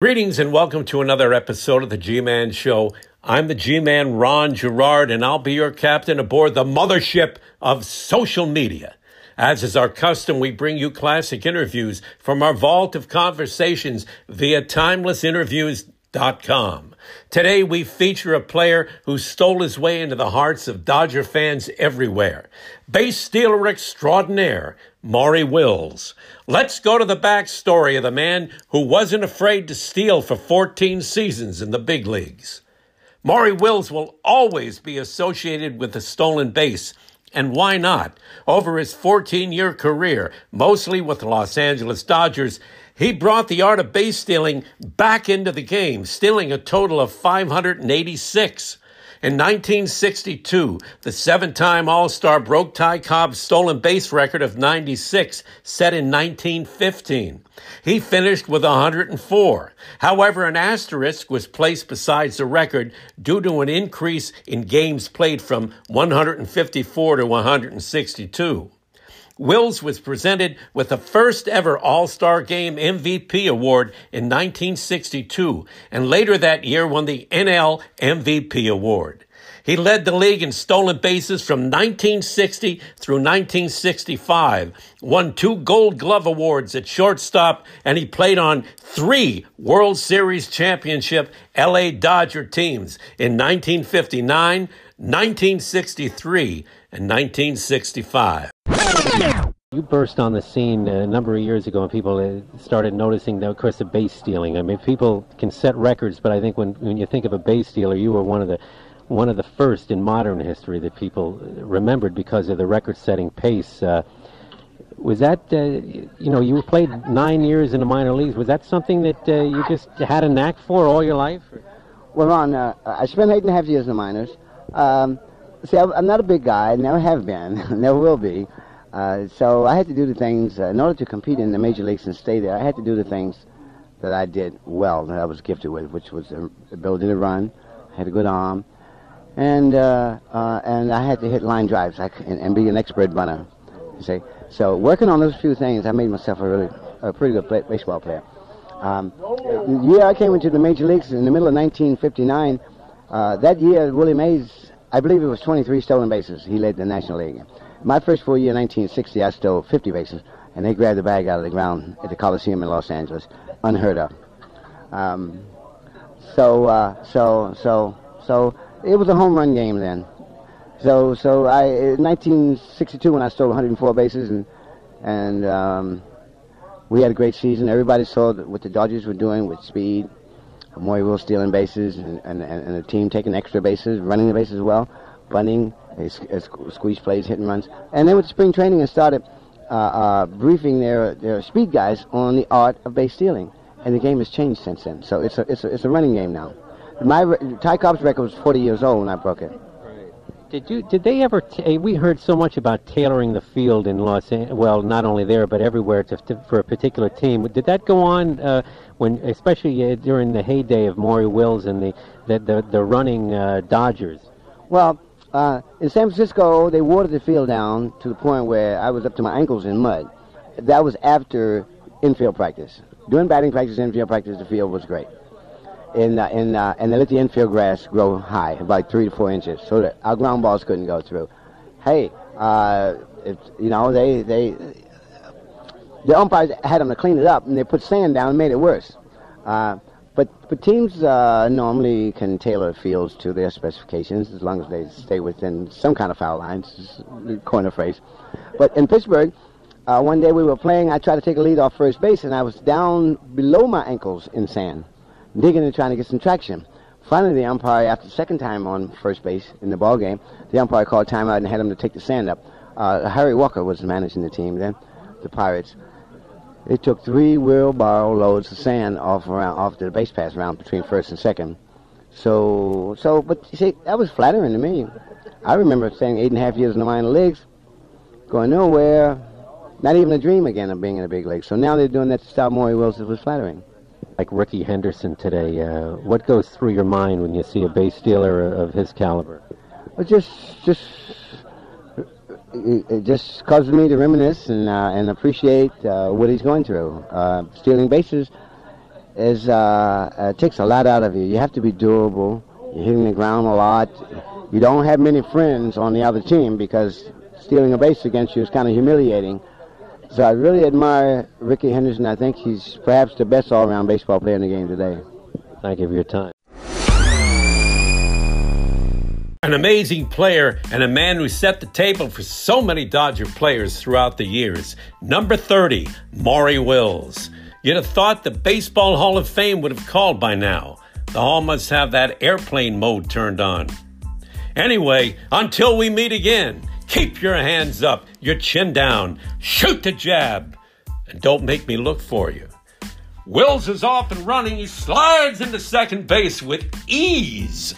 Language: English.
Greetings and welcome to another episode of the G Man Show. I'm the G Man Ron Gerard, and I'll be your captain aboard the mothership of social media. As is our custom, we bring you classic interviews from our vault of conversations via timelessinterviews.com. Today, we feature a player who stole his way into the hearts of Dodger fans everywhere. Base stealer extraordinaire, Maury Wills. Let's go to the backstory of the man who wasn't afraid to steal for 14 seasons in the big leagues. Maury Wills will always be associated with the stolen base. And why not? Over his 14 year career, mostly with the Los Angeles Dodgers, he brought the art of base stealing back into the game, stealing a total of 586. In 1962, the seven time All Star broke Ty Cobb's stolen base record of 96, set in 1915. He finished with 104. However, an asterisk was placed beside the record due to an increase in games played from 154 to 162. Wills was presented with the first ever All Star Game MVP award in 1962, and later that year won the NL MVP award. He led the league in stolen bases from 1960 through 1965, won two Gold Glove awards at shortstop, and he played on three World Series championship LA Dodger teams in 1959, 1963, and 1965. You burst on the scene a number of years ago, and people uh, started noticing, of course, the base stealing. I mean, people can set records, but I think when when you think of a base stealer, you were one of the one of the first in modern history that people remembered because of the record-setting pace. Uh, was that uh, you know you played nine years in the minor leagues? Was that something that uh, you just had a knack for all your life? Well, Ron, uh, I spent eight and a half years in the minors. Um, see, I'm not a big guy. Never have been. never will be. Uh, so I had to do the things uh, in order to compete in the major leagues and stay there. I had to do the things that I did well, that I was gifted with, which was the ability to run, I had a good arm, and uh, uh, and I had to hit line drives and, and, be an expert bunter. You see, so working on those few things, I made myself a really a pretty good play, baseball player. Um, year I came into the major leagues in the middle of 1959. Uh, that year, Willie Mays, I believe it was 23 stolen bases. He led the National League. My first full year, 1960, I stole 50 bases, and they grabbed the bag out of the ground at the Coliseum in Los Angeles, unheard of. Um, so, uh, so, so, so it was a home run game then. So, so I, in 1962, when I stole 104 bases, and and um, we had a great season. Everybody saw what the Dodgers were doing with speed. Maury Wills stealing bases, and, and, and the team taking extra bases, running the bases as well, bunting, squeeze plays, hitting runs. And then with spring training, and started uh, uh, briefing their their speed guys on the art of base stealing. And the game has changed since then. So it's a it's a, it's a running game now. My Ty Cobb's record was 40 years old when I broke it. Did you? Did they ever? T- we heard so much about tailoring the field in Los Angeles. Well, not only there, but everywhere to, to, for a particular team. Did that go on uh, when, especially uh, during the heyday of Maury Wills and the the the, the running uh, Dodgers? Well, uh, in San Francisco, they watered the field down to the point where I was up to my ankles in mud. That was after infield practice. During batting practice, infield practice, the field was great and uh, and uh, and they let the infield grass grow high, about three to four inches, so that our ground balls couldn't go through. Hey, uh, it, you know they they the umpires had them to clean it up, and they put sand down and made it worse. Uh, but but teams uh, normally can tailor fields to their specifications as long as they stay within some kind of foul lines, corner phrase. But in Pittsburgh. Uh, one day we were playing. I tried to take a lead off first base, and I was down below my ankles in sand digging and trying to get some traction. Finally, the umpire, after the second time on first base in the ball game, the umpire called timeout and had him to take the sand up. Uh, Harry Walker was managing the team then, the Pirates. It took three wheelbarrow loads of sand off around off the base pass round between first and second. So, so, but you see, that was flattering to me. I remember staying eight and a half years in the minor leagues, going nowhere, not even a dream again of being in the big leagues. So now they're doing that to stop Maury Wills. It was flattering like Rickey Henderson today. Uh, what goes through your mind when you see a base stealer of his caliber? Just just it just causes me to reminisce and uh, and appreciate uh, what he's going through. Uh, stealing bases is uh, uh, takes a lot out of you. You have to be durable. You're hitting the ground a lot. You don't have many friends on the other team because stealing a base against you is kind of humiliating. So I really admire Rickey Henderson. I think he's perhaps the best all-around baseball player in the game today. Thank you for your time. An amazing player and a man who set the table for so many Dodger players throughout the years. Number 30, Maury Wills. You'd have thought the Baseball Hall of Fame would have called by now. The Hall must have that airplane mode turned on. Anyway, until we meet again, keep your hands up, your chin down, shoot the jab, and don't make me look for you. Wills is off and running. He slides into second base with ease.